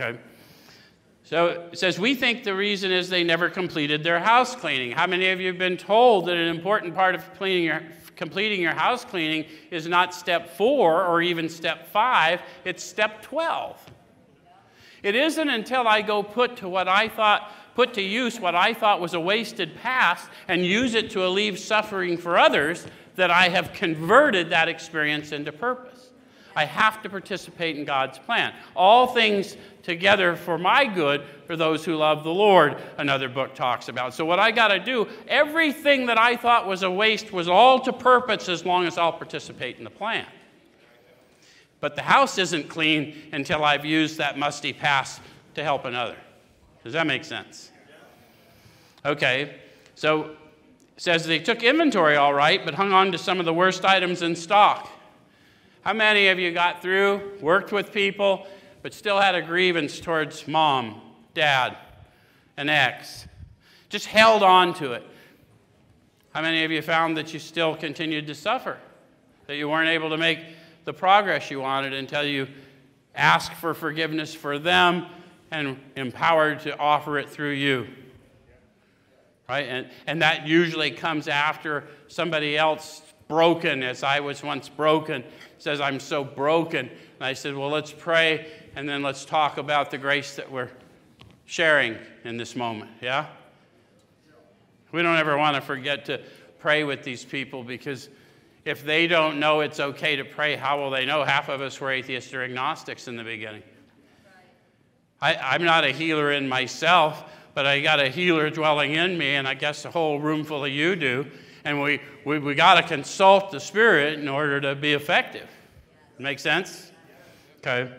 Okay. So it says, We think the reason is they never completed their house cleaning. How many of you have been told that an important part of cleaning your, completing your house cleaning is not step four or even step five, it's step 12? It isn't until I go put to what I thought, put to use what I thought was a wasted past and use it to alleviate suffering for others that I have converted that experience into purpose. I have to participate in God's plan. All things together for my good for those who love the Lord, another book talks about. So, what I got to do, everything that I thought was a waste was all to purpose as long as I'll participate in the plan. But the house isn't clean until I've used that musty past to help another. Does that make sense? Okay, so says they took inventory all right, but hung on to some of the worst items in stock. How many of you got through, worked with people, but still had a grievance towards mom, dad, an ex? Just held on to it. How many of you found that you still continued to suffer? That you weren't able to make the progress you wanted until you asked for forgiveness for them and empowered to offer it through you? Right? And, and that usually comes after somebody else broken as I was once broken says, I'm so broken. And I said, Well, let's pray and then let's talk about the grace that we're sharing in this moment. Yeah? We don't ever want to forget to pray with these people because if they don't know it's okay to pray, how will they know? Half of us were atheists or agnostics in the beginning. I, am not a healer in myself, but I got a healer dwelling in me, and I guess a whole room full of you do and we, we, we got to consult the Spirit in order to be effective. Make sense? Okay.